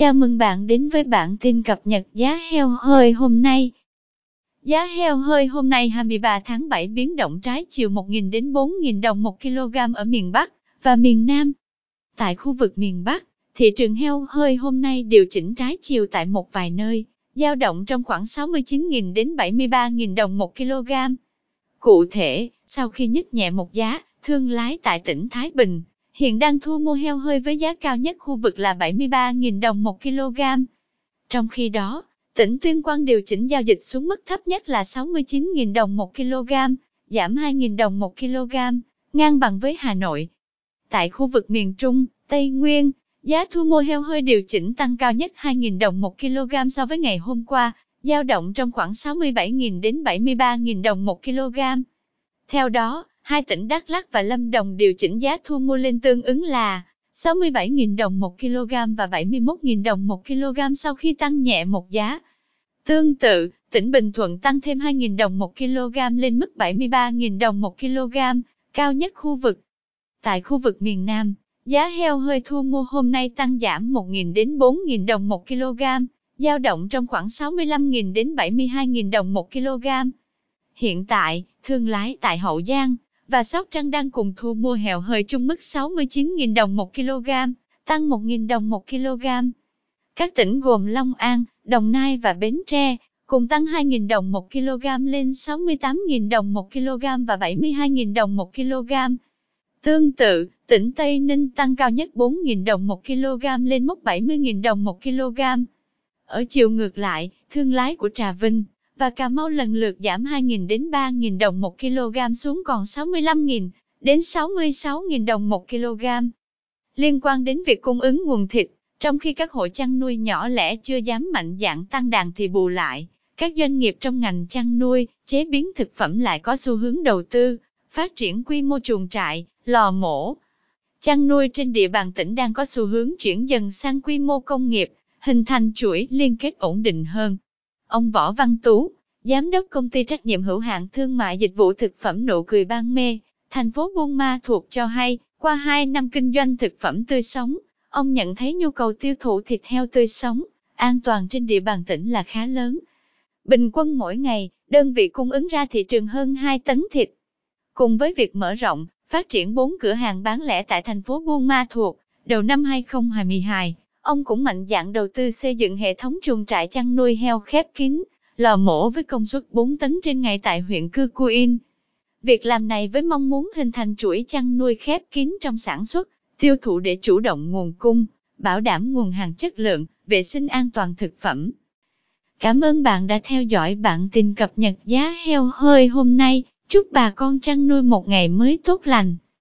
Chào mừng bạn đến với bản tin cập nhật giá heo hơi hôm nay. Giá heo hơi hôm nay 23 tháng 7 biến động trái chiều 1.000 đến 4.000 đồng 1 kg ở miền Bắc và miền Nam. Tại khu vực miền Bắc, thị trường heo hơi hôm nay điều chỉnh trái chiều tại một vài nơi, dao động trong khoảng 69.000 đến 73.000 đồng 1 kg. Cụ thể, sau khi nhích nhẹ một giá, thương lái tại tỉnh Thái Bình, hiện đang thu mua heo hơi với giá cao nhất khu vực là 73.000 đồng 1 kg. Trong khi đó, tỉnh Tuyên Quang điều chỉnh giao dịch xuống mức thấp nhất là 69.000 đồng 1 kg, giảm 2.000 đồng 1 kg, ngang bằng với Hà Nội. Tại khu vực miền Trung, Tây Nguyên, giá thu mua heo hơi điều chỉnh tăng cao nhất 2.000 đồng 1 kg so với ngày hôm qua, dao động trong khoảng 67.000 đến 73.000 đồng 1 kg. Theo đó, hai tỉnh Đắk Lắk và Lâm Đồng điều chỉnh giá thu mua lên tương ứng là 67.000 đồng 1 kg và 71.000 đồng 1 kg sau khi tăng nhẹ một giá. Tương tự, tỉnh Bình Thuận tăng thêm 2.000 đồng 1 kg lên mức 73.000 đồng 1 kg, cao nhất khu vực. Tại khu vực miền Nam, giá heo hơi thu mua hôm nay tăng giảm 1.000 đến 4.000 đồng 1 kg, dao động trong khoảng 65.000 đến 72.000 đồng 1 kg. Hiện tại, thương lái tại Hậu Giang, và Sóc Trăng đang cùng thu mua hẹo hơi chung mức 69.000 đồng 1 kg, tăng 1.000 đồng 1 kg. Các tỉnh gồm Long An, Đồng Nai và Bến Tre cùng tăng 2.000 đồng 1 kg lên 68.000 đồng 1 kg và 72.000 đồng 1 kg. Tương tự, tỉnh Tây Ninh tăng cao nhất 4.000 đồng 1 kg lên mốc 70.000 đồng 1 kg. Ở chiều ngược lại, thương lái của Trà Vinh, và Cà Mau lần lượt giảm 2.000 đến 3.000 đồng 1 kg xuống còn 65.000 đến 66.000 đồng 1 kg. Liên quan đến việc cung ứng nguồn thịt, trong khi các hộ chăn nuôi nhỏ lẻ chưa dám mạnh dạn tăng đàn thì bù lại, các doanh nghiệp trong ngành chăn nuôi, chế biến thực phẩm lại có xu hướng đầu tư, phát triển quy mô chuồng trại, lò mổ. Chăn nuôi trên địa bàn tỉnh đang có xu hướng chuyển dần sang quy mô công nghiệp, hình thành chuỗi liên kết ổn định hơn. Ông Võ Văn Tú, Giám đốc công ty trách nhiệm hữu hạn thương mại dịch vụ thực phẩm nụ cười ban mê, thành phố Buôn Ma thuộc cho hay, qua 2 năm kinh doanh thực phẩm tươi sống, ông nhận thấy nhu cầu tiêu thụ thịt heo tươi sống, an toàn trên địa bàn tỉnh là khá lớn. Bình quân mỗi ngày, đơn vị cung ứng ra thị trường hơn 2 tấn thịt. Cùng với việc mở rộng, phát triển 4 cửa hàng bán lẻ tại thành phố Buôn Ma Thuột, đầu năm 2022, ông cũng mạnh dạn đầu tư xây dựng hệ thống chuồng trại chăn nuôi heo khép kín, lò mổ với công suất 4 tấn trên ngày tại huyện Cư Cu In. Việc làm này với mong muốn hình thành chuỗi chăn nuôi khép kín trong sản xuất, tiêu thụ để chủ động nguồn cung, bảo đảm nguồn hàng chất lượng, vệ sinh an toàn thực phẩm. Cảm ơn bạn đã theo dõi bản tin cập nhật giá heo hơi hôm nay. Chúc bà con chăn nuôi một ngày mới tốt lành.